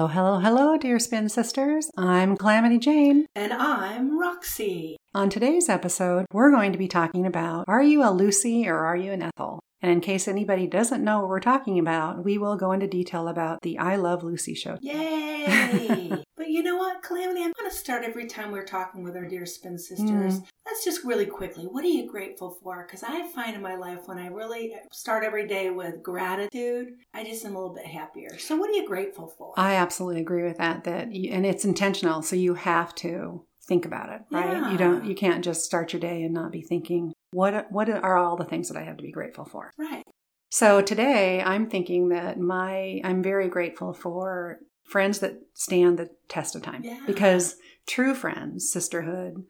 hello, hello, hello, dear Spin Sisters. I'm Calamity Jane. And I'm Roxy. On today's episode, we're going to be talking about Are you a Lucy or are you an Ethel? And in case anybody doesn't know what we're talking about, we will go into detail about the I Love Lucy show. Yay! You know what, Calamity? I'm going to start every time we're talking with our dear spin sisters. Mm. Let's just really quickly, what are you grateful for? Because I find in my life when I really start every day with gratitude, I just am a little bit happier. So, what are you grateful for? I absolutely agree with that. That you, and it's intentional, so you have to think about it, right? Yeah. You don't, you can't just start your day and not be thinking what what are all the things that I have to be grateful for? Right. So today I'm thinking that my I'm very grateful for friends that stand the test of time. Yeah. Because true friends, sisterhood,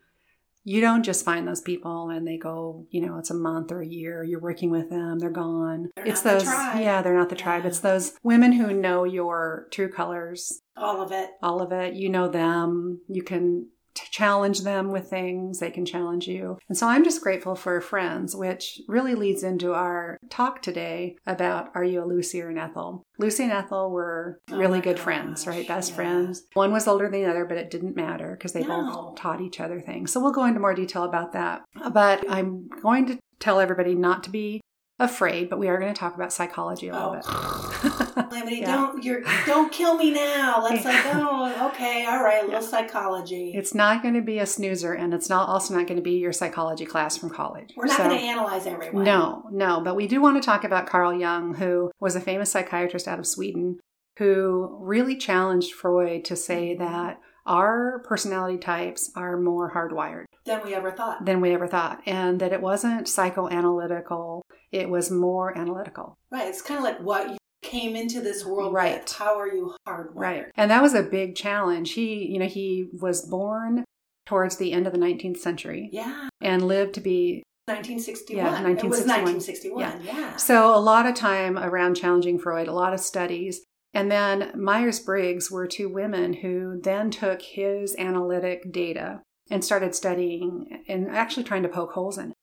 you don't just find those people and they go, you know, it's a month or a year, you're working with them, they're gone. They're it's those yeah, they're not the tribe. It's those women who know your true colors. All of it. All of it. You know them. You can challenge them with things, they can challenge you. And so I'm just grateful for friends, which really leads into our talk today about are you a Lucy or an Ethel? Lucy and Ethel were Oh really my good gosh, friends, right? Best yeah. friends. One was older than the other, but it didn't matter because they No. both taught each other things. So we'll go into more detail about that. But I'm going to tell everybody not to be afraid, but we are going to talk about psychology a little Oh. bit. Yeah. don't you're don't kill me now. Let's like, oh, okay, all right, a little psychology. It's not going to be a snoozer, and it's not also not going to be your psychology class from college. We're not So- going to analyze everyone. No, no, but we do want to talk about Carl Jung, who was a famous psychiatrist out of Sweden, who really challenged Freud to say mm-hmm. that our personality types are more hardwired than we ever thought. than we ever thought, and that it wasn't psychoanalytical, it was more analytical. Right. It's kind of like what you came into this world Right. with. How are you hardwired? Right. And that was a big challenge. He, you know, he was born towards the end of the 19th century Yeah. and lived to be 1961. Yeah, It was 1961. 1961. Yeah. So, a lot of time around challenging Freud, a lot of studies. And then Myers Briggs were two women who then took his analytic data and started studying and actually trying to poke holes in it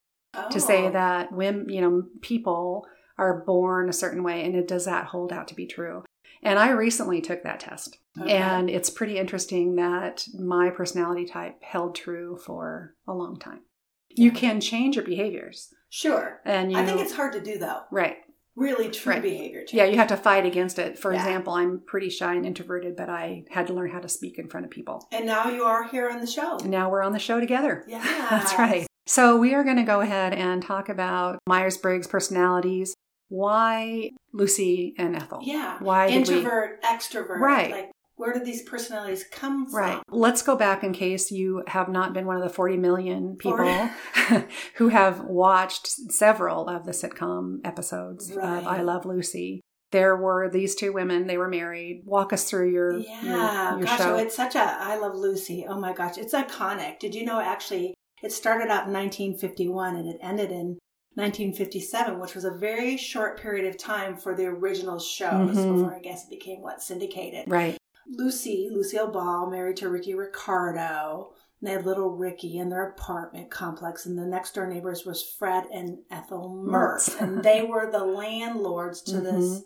to say Oh. that women, you know, people are born a certain way and it does that hold out to be true. And I recently took that test. Okay. And it's pretty interesting that my personality type held true for a long time. You can change your behaviors. Sure. And you I think it's hard to do though. right. Really true Right. behavior change. Yeah, you have to fight against it. For Yeah. example, I'm pretty shy and introverted, but I had to learn how to speak in front of people. And now you are here on the show. And now we're on the show together. Yeah. That's right. So we are going to go ahead and talk about Myers Briggs personalities. Why Lucy and Ethel? Yeah. Why did we- Introvert, extrovert. Right. Like where did these personalities come from? Right. Let's go back in case you have not been one of the 40 million people who have watched several of the sitcom episodes Right. of I Love Lucy. There were these two women, they were married. Walk us through your, Yeah. your, your gosh, oh, show. oh, it's such a I love Lucy. Oh my gosh, it's iconic. Did you know actually it started out in 1951 and it ended in 1957, which was a very short period of time for the original shows Mhm. before I guess it became what syndicated. right. Lucy, Lucille Ball, married to Ricky Ricardo. And they had little Ricky in their apartment complex, and the next door neighbors was Fred and Ethel Mertz, and they were the landlords to this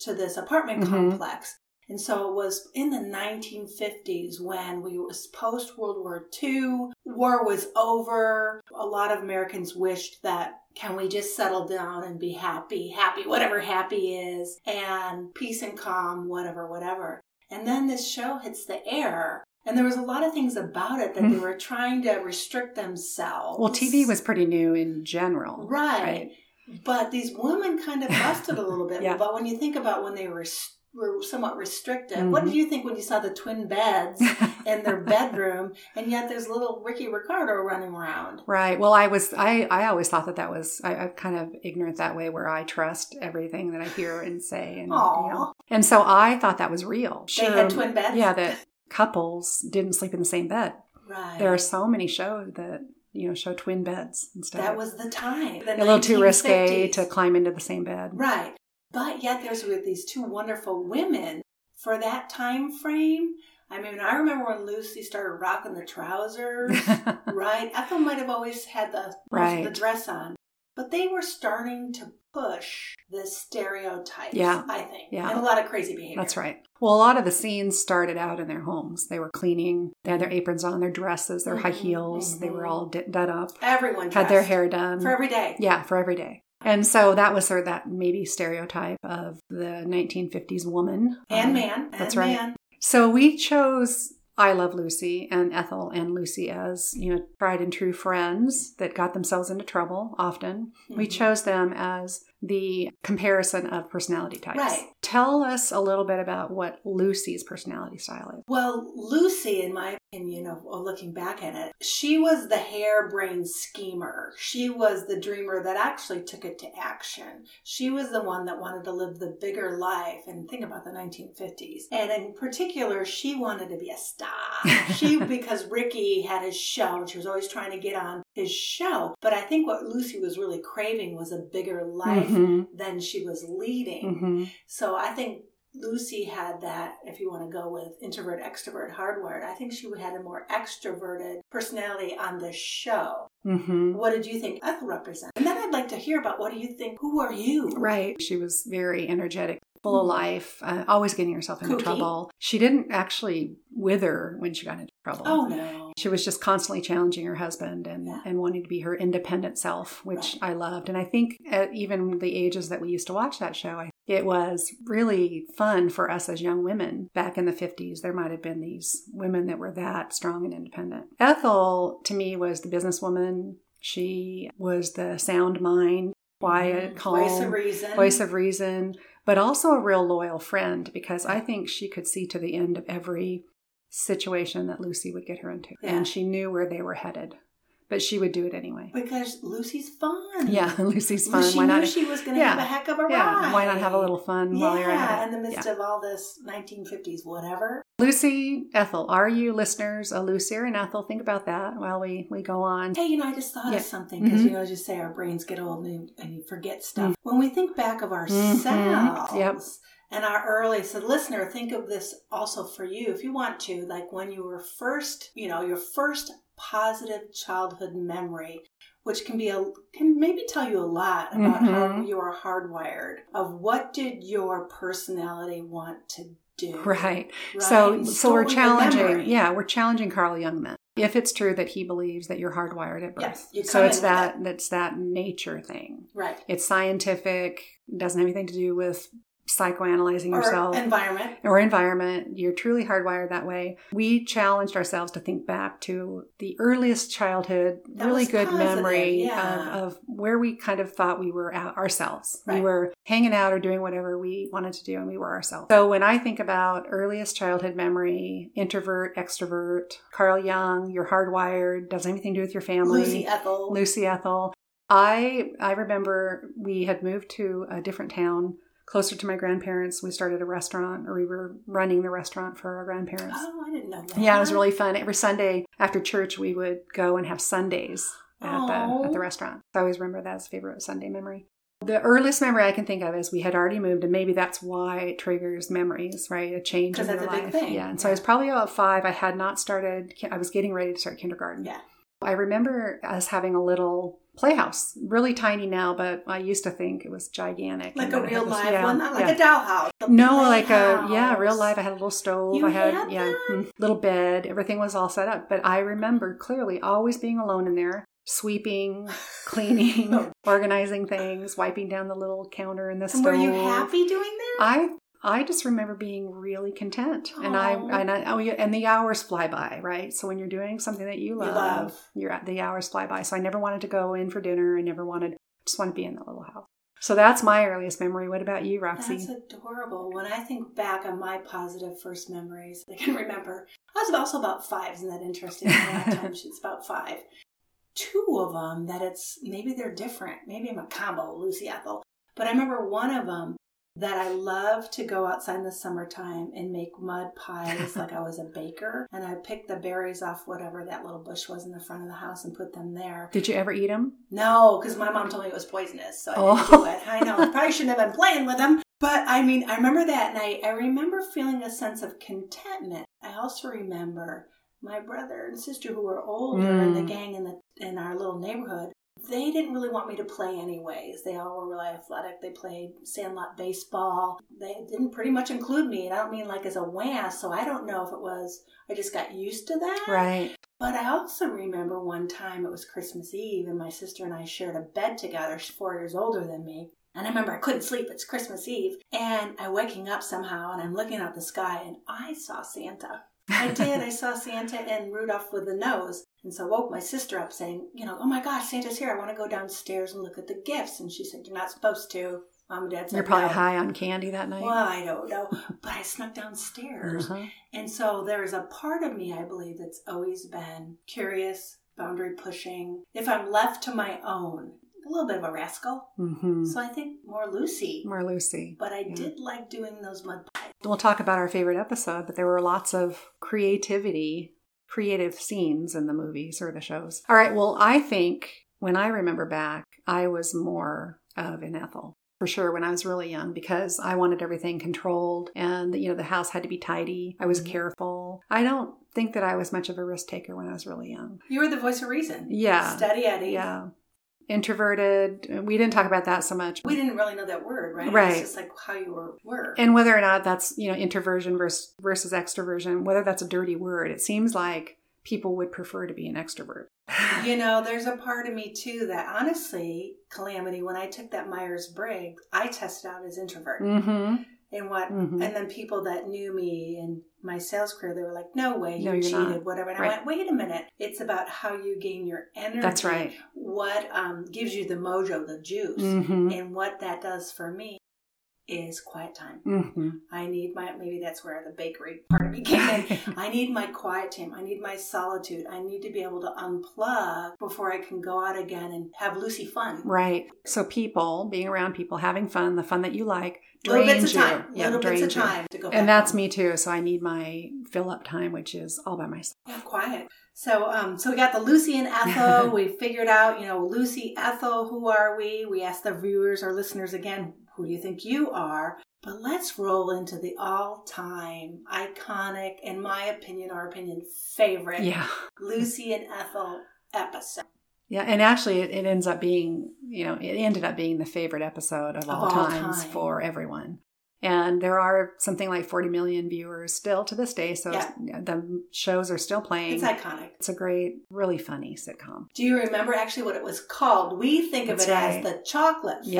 to this apartment Mhm. complex. And so it was in the 1950s when we was post World War II, war was over. A lot of Americans wished that can we just settle down and be happy, happy, whatever happy is, and peace and calm, whatever, whatever. And then this show hits the air. And there was a lot of things about it that they hmm. were trying to restrict themselves. Well, TV was pretty new in general. Right. But these women kind of busted a little bit. Yeah. But when you think about when they were were somewhat restrictive, what Mhm. did you think when you saw the twin beds in their bedroom, and yet there's little Ricky Ricardo running around? Right. Well, I was, I, I always thought that that was, I, I'm kind of ignorant that way where I trust everything that I hear and say. And, you know. and so I thought that was real. They had twin beds? Yeah, that couples didn't sleep in the same bed. Right. There are so many shows that, you know, show twin beds instead. that was the time. The a little too risque to climb into the same bed. Right. But yet there's with these two wonderful women for that time frame. I mean, I remember when Lucy started rocking the trousers. right. Ethel might have always had the Right. the dress on. but they were starting to push the stereotypes, Yeah. I think. Yeah. And a lot of crazy behavior. That's right. Well, a lot of the scenes started out in their homes. They were cleaning. They had their aprons on, their dresses, their high Mhm, heels. They were mhm. all d- done up, Everyone had their hair done. for every day. yeah, for every day. And so that was sort of that maybe stereotype of the 1950s woman. And Um, man. That's and right. Man. So we chose I Love Lucy and Ethel and Lucy as, you know, tried and true friends that got themselves into trouble often. We Mhm. chose them as the comparison of personality types. Right. Tell us a little bit about what Lucy's personality style is. Well, Lucy, in my opinion, of, of looking back at it, she was the harebrained schemer. She was the dreamer that actually took it to action. She was the one that wanted to live the bigger life. And think about the 1950s. And in particular, she wanted to be a star. she, because Ricky had his show, and she was always trying to get on his show. But I think what Lucy was really craving was a bigger life Mhm, than she was leading. mhm. So I think Lucy had that, if you want to go with introvert, extrovert, hardwired, I think she had a more extroverted personality on the show. hmm What did you think Ethel represents? And then I'd like to hear about what do you think? Who are you? Right. She was very energetic, full of life, uh, always getting herself into Kooky. trouble. She didn't actually wither when she got into trouble. Oh no. She was just constantly challenging her husband and, Yeah. and wanting to be her independent self, which Right. I loved. And I think at even the ages that we used to watch that show, I, it was really fun for us as young women back in the 50s. There might have been these women that were that strong and independent. Ethel, to me, was the businesswoman. She was the sound mind, quiet, Mhm. calm, Voice of reason. voice of reason, but also a real loyal friend because I think she could see to the end of every situation that Lucy would get her into. Yeah. And she knew where they were headed, but she would do it anyway. because Lucy's fun. Yeah, Lucy's fun. She why knew not? she was going to Yeah. have a heck of a yeah, ride. why not have a little fun while you're yeah, at in the midst Yeah. of all this 1950s whatever. Lucy, Ethel, are you listeners a Lucy or an Ethel? Think about that while we, we go on. Hey, you know, I just thought Yeah. of something because Mhm. you know, as you say, our brains get old and you, and forget stuff. When we think back of ourselves Yep. And our early, so listener, think of this also for you if you want to, like when you were first, you know, your first positive childhood memory. Which can be a can maybe tell you a lot about how Mhm. you are hardwired. Of what did your personality want to do? Right. Right? So so we're store your memory. challenging yeah, we're challenging Carl Jung then. If it's true that he believes that you're hardwired at birth. Yes, you so it's with that that's that nature thing. Right. It's scientific, doesn't have anything to do with psychoanalyzing Or yourself environment. or environment. You're truly hardwired that way. We challenged ourselves to think back to the earliest childhood, That really good positive, memory yeah. of, of where we kind of thought we were ourselves. We were hanging out or doing whatever we wanted to do, and we were ourselves. So when I think about earliest childhood memory, introvert, extrovert, Carl Jung, you're hardwired, doesn't anything to do with your family. Lucy Ethel. Lucy Ethel. I I remember we had moved to a different town closer to my grandparents. We started a restaurant, or we were running the restaurant for our grandparents. Oh, I didn't know that. Yeah, it was really fun. Every Sunday after church, we would go and have Sundays at the at the restaurant. I always remember that as a favorite Sunday memory. The earliest memory I can think of is we had already moved, and maybe that's why it triggers memories, right? A change in your that's a big life. thing. Yeah, and so I was probably about five. I had not started. I was getting ready to start kindergarten. Yeah. I remember us having a little playhouse, really tiny now, but I used to think it was gigantic. Like And a real this- live yeah, one, not like yeah. a dollhouse. No, like a yeah, real life. I had a little stove. You I had, had yeah, that? mm, little bed. Everything was all set up. But I remember clearly always being alone in there, sweeping, cleaning, Oh. organizing things, wiping down the little counter in the And stove. were you happy doing that? I I just remember being really content, and I and I oh, yeah, and the hours fly by, right? So when you're doing something that you love, love. you're at the hours fly by. So I never wanted to go in for dinner. I never wanted just want to be in that little house. So that's my earliest memory. What about you, Roxy? That's adorable. When I think back on my positive first memories, I can remember I was also about five. Isn't that interesting? Time she's about five. Two of them that it's maybe they're different. Maybe I'm a combo, Lucy Ethel. But I remember one of them that I loved to go outside in the summertime and make mud pies like I was a baker. And I picked the berries off whatever that little bush was in the front of the house and put them there. Did you ever eat them? No, because my mom told me it was poisonous, so I Oh. didn't do it. I know, I probably shouldn't have been playing with them. But I mean, I remember that night. I remember feeling a sense of contentment. I also remember my brother and sister who were older in the Mm. gang in the in our little neighborhood they didn't really want me to play anyways. They all were really athletic. They played sandlot baseball. They didn't pretty much include me. And I don't mean like as a WAS, so I don't know if it was, I just got used to that. Right. But I also remember one time it was Christmas Eve and my sister and I shared a bed together. She's four years older than me. And I remember I couldn't sleep. It's Christmas Eve. And I'm waking up somehow and I'm looking at the sky and I saw Santa. I did. I saw Santa and Rudolph with the nose. And so I woke my sister up saying, you know, oh my gosh, Santa's here. I want to go downstairs and look at the gifts. And she said, you're not supposed to. Mom and Dad said, You're probably no. high on candy that night. Well, I don't know. But I snuck downstairs. Uh-huh. And so there is a part of me, I believe, that's always been curious, boundary pushing. If I'm left to my own, a little bit of a rascal. hmm So I think more Lucy. More Lucy. But I Yeah. did like doing those mud pies. We'll talk about our favorite episode, but there were lots of creativity, creative scenes in the movies or the shows. All right. Well, I think when I remember back, I was more of an Ethel. For sure, when I was really young, because I wanted everything controlled and, you know, the house had to be tidy. I was Mhm. careful. I don't think that I was much of a risk taker when I was really young. You were the voice of reason. Yeah. Steady Eddie. Yeah. Introverted. We didn't talk about that so much. We didn't really know that word, right? Right. It's just like how you were. were. And whether or not that's, you know, introversion versus, versus extroversion, whether that's a dirty word, it seems like people would prefer to be an extrovert. You know, there's a part of me too that honestly, Calamity, when I took that Myers Briggs, I tested out as introvert. Mm-hmm. And what Mhm. and then people that knew me and my sales career, they were like, No way, No, you cheated, not. whatever. And Right. I went, Wait a minute. It's about how you gain your energy. That's right. What um, gives you the mojo, the juice. Mm-hmm. And what that does for me is quiet time. Mm-hmm. I need my maybe that's where the bakery part of me came in. I need my quiet time. I need my solitude. I need to be able to unplug before I can go out again and have Lucy fun. Right. So people, being around people, having fun, the fun that you like, Little drains bits of you. time. Yeah, little bits of time to go. back And that's home. me too. So I need my fill up time, which is all by myself. Yeah, quiet. So, um, so we got the Lucy and Ethel. we figured out, you know, Lucy, Ethel. Who are we? We asked the viewers or listeners again, who do you think you are? But let's roll into the all-time iconic, in my opinion, our opinion, favorite Yeah. Lucy and Ethel episode. Yeah. And actually, it, it ends up being, you know, it ended up being the favorite episode of, Of all, all times time. for everyone. And there are something like 40 million viewers still to this day. So Yeah. the shows are still playing. It's iconic. It's a great, really funny sitcom. Do you remember actually what it was called? We think of it right. as the Chocolate Factory.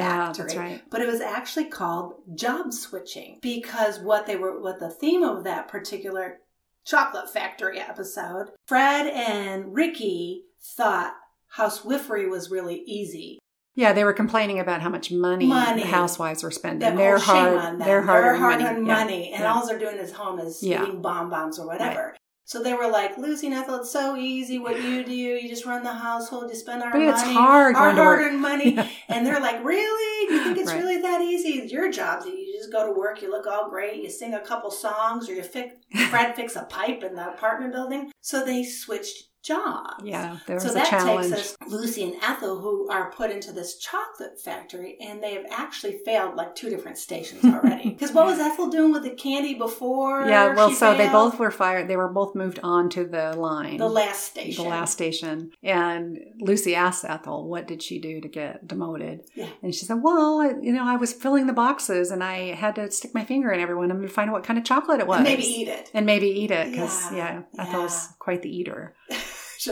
That's right. But it was actually called job switching because what they were, what the theme of that particular Chocolate Factory episode, Fred and Ricky thought housewifery was really easy. Yeah, they were complaining about how much money, Money. the housewives were spending. Oh, their oh, shame hard, their hard, Their earned hard-earned money, money, Yeah, and yeah. all they're doing is home is Yeah. eating bonbons or whatever. So they were like, Lucy and Ethel, it's so easy what you do. You just run the household, you spend our But money. it's hard our work. hard-earned money. Yeah. And they're like, really? You think it's Right. really that easy? Your job's you just go to work, you look all great, you sing a couple songs, or you fix, Fred fix a pipe in the apartment building. So they switched jobs. Yeah, there was So a that challenge. takes us Lucy and Ethel, who are put into this chocolate factory, and they have actually failed like two different stations already. Because what was Ethel doing with the candy before? yeah, well, so they both were fired. They were both moved on to the line. the last station, the last station. And Lucy asked Ethel, what did she do to get demoted? Yeah. And she said, well, you know, I was filling the boxes and I had to stick my finger in every one of them to find out what kind of chocolate it was. And maybe eat it. And maybe eat it because, Yeah, yeah, Ethel's yeah. quite the eater.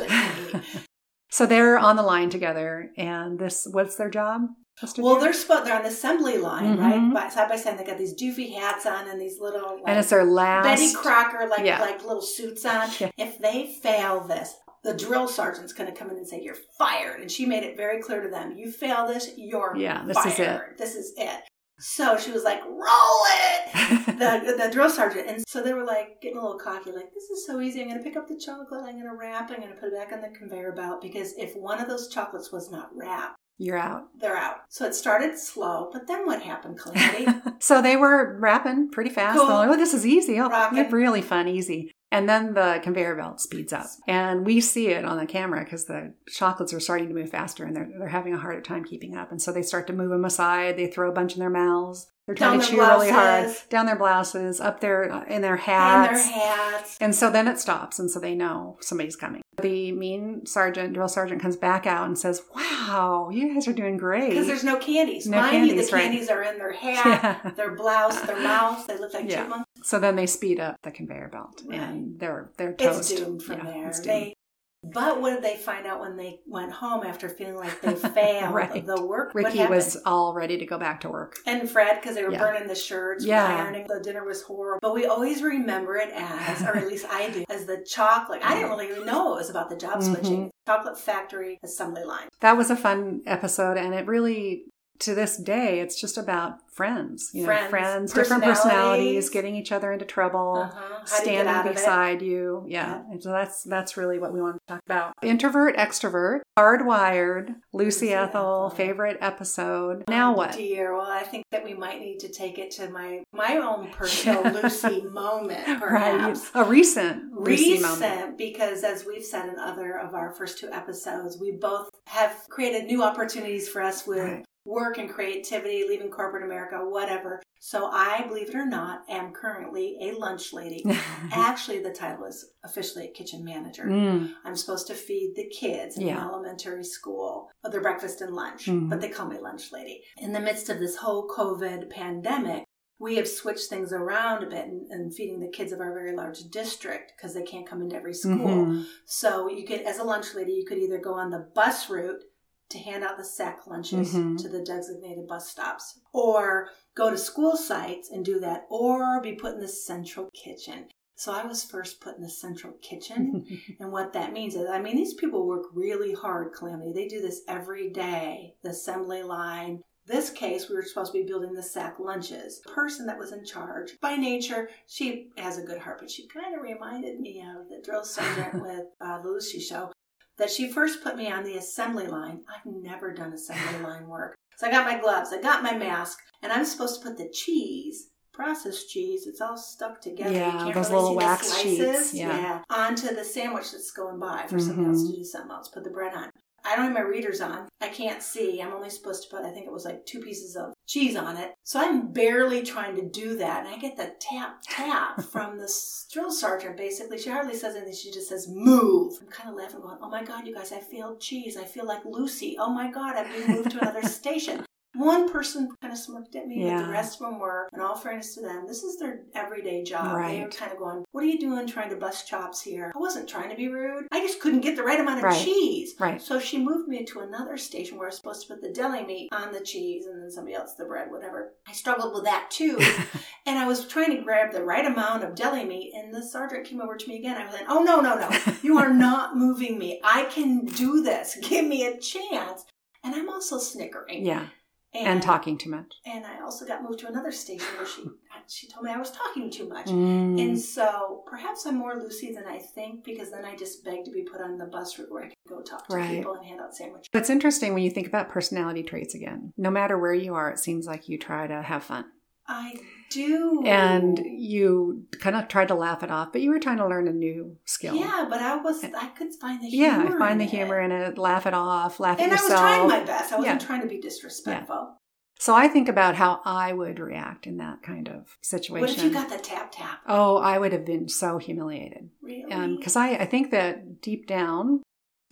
"Hey." So they're on the line together, and this what's their job? well, do? they're they're on the assembly line, Mhm. right? By, side by side, they got these doofy hats on and these little like, and it's their last. Betty Crocker like Yeah. like little suits on. Yeah. If they fail this, the drill sergeant's going to come in and say you're fired. And she made it very clear to them: you fail this, you're Yeah, this fired. is it. This is it. So she was like, "Roll it." the the drill sergeant, and so they were like getting a little cocky, like this is so easy. I'm going to pick up the chocolate, I'm going to wrap, I'm going to put it back on the conveyor belt because if one of those chocolates was not wrapped, You're out. they're out. So it started slow, but then what happened, Calamity? so they were wrapping pretty fast. Cool. Like, oh, this is easy. Oh, really fun, easy. And then the conveyor belt speeds up. And we see it on the camera because the chocolates are starting to move faster and they're, they're having a harder time keeping up. And so they start to move them aside. They throw a bunch in their mouths. They're trying Down to chew really hard down their blouses, up their uh, in their hats. their hats. And so then it stops, and so they know somebody's coming. The mean sergeant, drill sergeant, comes back out and says, "Wow, you guys are doing great." Because there's no candies. No Mind you, the right. candies are in their hat, Yeah. their blouse, their mouth. They look like Yeah. chipmunks. So then they speed up the conveyor belt, and they're they're It's toast. doomed from Yeah, there. it's doomed. They, but what did they find out when they went home after feeling like they failed Right. the work? Ricky was all ready to go back to work. and Fred because they were Yeah. burning the shirts, Yeah. ironing. The dinner was horrible, but we always remember it as, or at least I do, as the chocolate. I didn't really even know it was about the job Mhm. switching. Chocolate factory assembly line. That was a fun episode, and it really, to this day, it's just about friends. You know, Friends, friends, different personalities. personalities, getting each other into trouble. Uh-huh. How do you get out standing beside you. Yeah. And so that's that's really what we want to talk about. Introvert, extrovert, hardwired, Lucy, Lucy Ethel, Ethel. favorite episode. Now Oh, what? Dear, well, I think that we might need to take it to my my own personal Lucy moment, Right. perhaps. A recent Lucy moment. Recent, because as we've said in other of our first two episodes, we both have created new opportunities for us with Right. Work and creativity, leaving corporate America, whatever. So I, believe it or not, am currently a lunch lady. Actually, the title is officially a kitchen manager. Mm, I'm supposed to feed the kids in Yeah. elementary school their breakfast and lunch, Mhm. but they call me lunch lady. In the midst of this whole COVID pandemic, we have switched things around a bit and, and feeding the kids of our very large district because they can't come into every school. mhm. So you could, as a lunch lady, you could either go on the bus route to hand out the sack lunches Mhm. to the designated bus stops, or go to school sites and do that, or be put in the central kitchen. So I was first put in the central kitchen. And what that means is, I mean, these people work really hard, Calamity. They do this every day, the assembly line. This case, we were supposed to be building the sack lunches. The person that was in charge, by nature, she has a good heart, but she kind of reminded me of the drill sergeant with uh, the Lucy show. That she first put me on the assembly line. I've never done assembly line work. So I got my gloves, I got my mask, and I'm supposed to put the cheese, processed cheese, it's all stuck together. You Yeah, can't those really little wax sheets, slices. yeah. Onto the sandwich that's going by for somebody else Mhm. to do something else. Put the bread on. I don't have my readers on. I can't see. I'm only supposed to put, I think it was like two pieces of cheese on it. So I'm barely trying to do that. And I get the tap, tap from the drill sergeant basically. She hardly says anything. She just says, move. I'm kind of laughing, going, oh my God, you guys, I feel cheese. I feel like Lucy. Oh my God, I've been moved to another station. One person kind of smirked at me, but the rest of them were, in all fairness to them, this is their everyday job. They were Right. kind of going, What are you doing trying to bust chops here? I wasn't trying to be rude. I just couldn't get the right amount of Right. cheese. Right. So she moved me to another station where I was supposed to put the deli meat on the cheese and then somebody else the bread, whatever. I struggled with that too. and I was trying to grab the right amount of deli meat, and the sergeant came over to me again. I was like, Oh, no, no, no. You are not moving me. I can do this. Give me a chance. And I'm also snickering. yeah. And talking too much. And I also got moved to another station where she she told me I was talking too much. Mm. And so perhaps I'm more Lucy than I think because then I just beg to be put on the bus route where I can go talk to Right. people and hand out sandwiches. But it's interesting when you think about personality traits again. No matter where you are, it seems like you try to have fun. I do. And you kind of tried to laugh it off, but you were trying to learn a new skill. yeah, but I was I could find the humor. Yeah, find the humor it. in it, laugh it off, laugh And at I was trying my best. I wasn't Yeah. trying to be disrespectful. So I think about how I would react in that kind of situation. What if you got the tap tap? oh, I would have been so humiliated. Really? Um, because I, I think that deep down,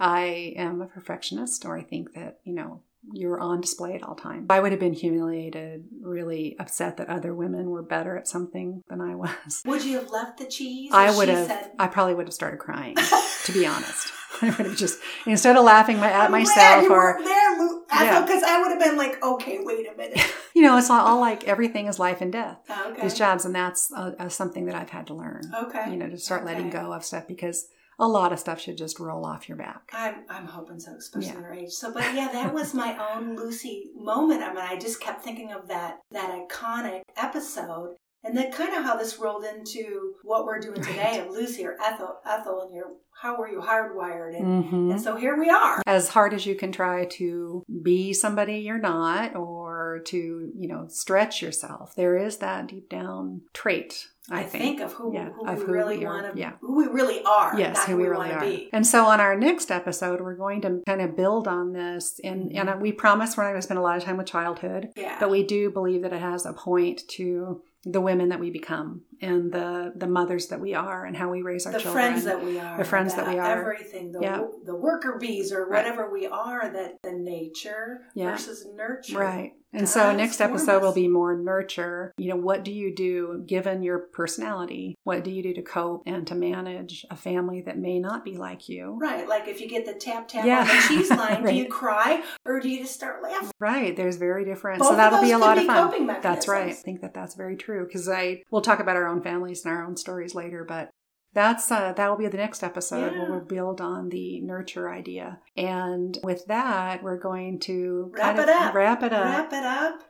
I am a perfectionist, or I think that, you know, you're on display at all times. I would have been humiliated, really upset that other women were better at something than I was. would you have left the cheese? I would she have, Said, I probably would have started crying, to be honest. I would have just, instead of laughing my, at I'm myself you or, there, Yeah. because I would have been like, okay, wait a minute. you know, it's all, all like everything is life and death. Okay. These jobs, and that's uh, something that I've had to learn. Okay. You know, to start letting go of stuff because a lot of stuff should just roll off your back. I'm I'm hoping so, especially Yeah. age. So, but yeah, that was my own Lucy moment. I mean, I just kept thinking of that that iconic episode, and then kind of how this rolled into what we're doing today of Lucy or Ethel, Ethel, and your how were you hardwired, and, Mhm. and so here we are. As hard as you can try to be somebody you're not, or to, you know, stretch yourself. There is that deep down trait I, think. of who, Yeah, who of we who really we are. want to, Yeah. who we really are. Yes, not who we really are. be. And so on our next episode, we're going to kind of build on this. And, and mm-hmm. we promise we're not going to spend a lot of time with childhood, Yeah. but we do believe that it has a point to the women that we become and the, the mothers that we are and how we raise our the children. friends that we are, The friends that we are. everything, the Yeah. the worker bees or Right. whatever we are, that the nature Yeah. versus nurture, Right. And so next episode will be more nurture. You know, what do you do given your personality? What do you do to cope and to manage a family that may not be like you? Right, like if you get the tap tap Yeah. on the cheese line, do you cry or do you just start laughing? Right. There's very different. Both so that'll be a lot be of fun. That's right. I think that that's very true because I we'll talk about our own families and our own stories later, but that's uh, that will be the next episode where we'll build on the nurture idea. And with that, we're going to Wrap kind it of up. Wrap it up. Wrap it up.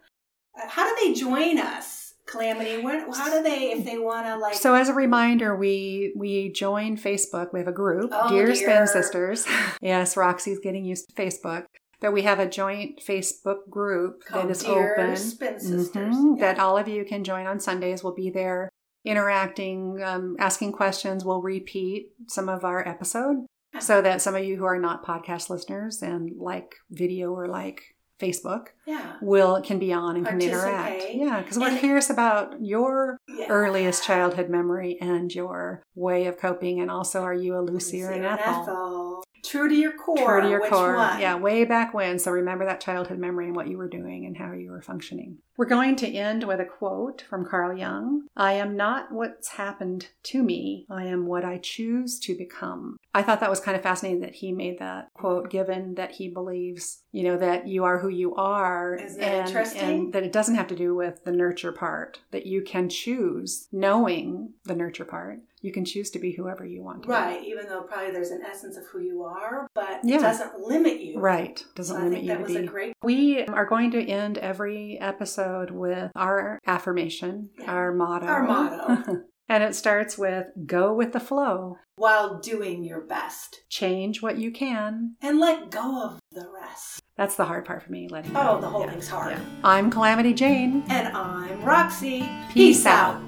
Uh, How do they join us, Calamity? When, how do they, if they want to, like, So as a reminder, we we join Facebook. We have a group, Oh, Dear dear. Spin Sisters. yes, Roxy's getting used to Facebook. But we have a joint Facebook group called that is Dear open. Spin Sisters? Mhm, Yeah. That all of you can join on Sundays. We'll be there interacting, um, asking questions. We'll repeat some of our episode so that some of you who are not podcast listeners and like video or like Facebook yeah. will can be on and can interact. Yeah, because we're And- curious about your yeah. earliest childhood memory and your way of coping, and also are you a Lucy or an Lucy and Ethel? True to your core. True to your core. One? Yeah, way back when. So remember that childhood memory and what you were doing and how you were functioning. We're going to end with a quote from Carl Jung I am not what's happened to me, I am what I choose to become. I thought that was kind of fascinating that he made that quote, given that he believes, you know, that you are who you are. Isn't that and, interesting? and that it doesn't have to do with the nurture part, that you can choose, knowing the nurture part, you can choose to be whoever you want to be. Right, even though probably there's an essence of who you are, but Yeah. it doesn't limit you. Right. Doesn't So I limit think you that to was be. a great We are going to end every episode with our affirmation, Yeah. our motto. Our motto. and it starts with go with the flow, while doing your best change what you can. and let go of the rest. That's the hard part for me, letting oh, go. Oh, the whole Yeah, thing's hard. yeah. I'm Calamity Jane. And I'm Roxy. Peace out.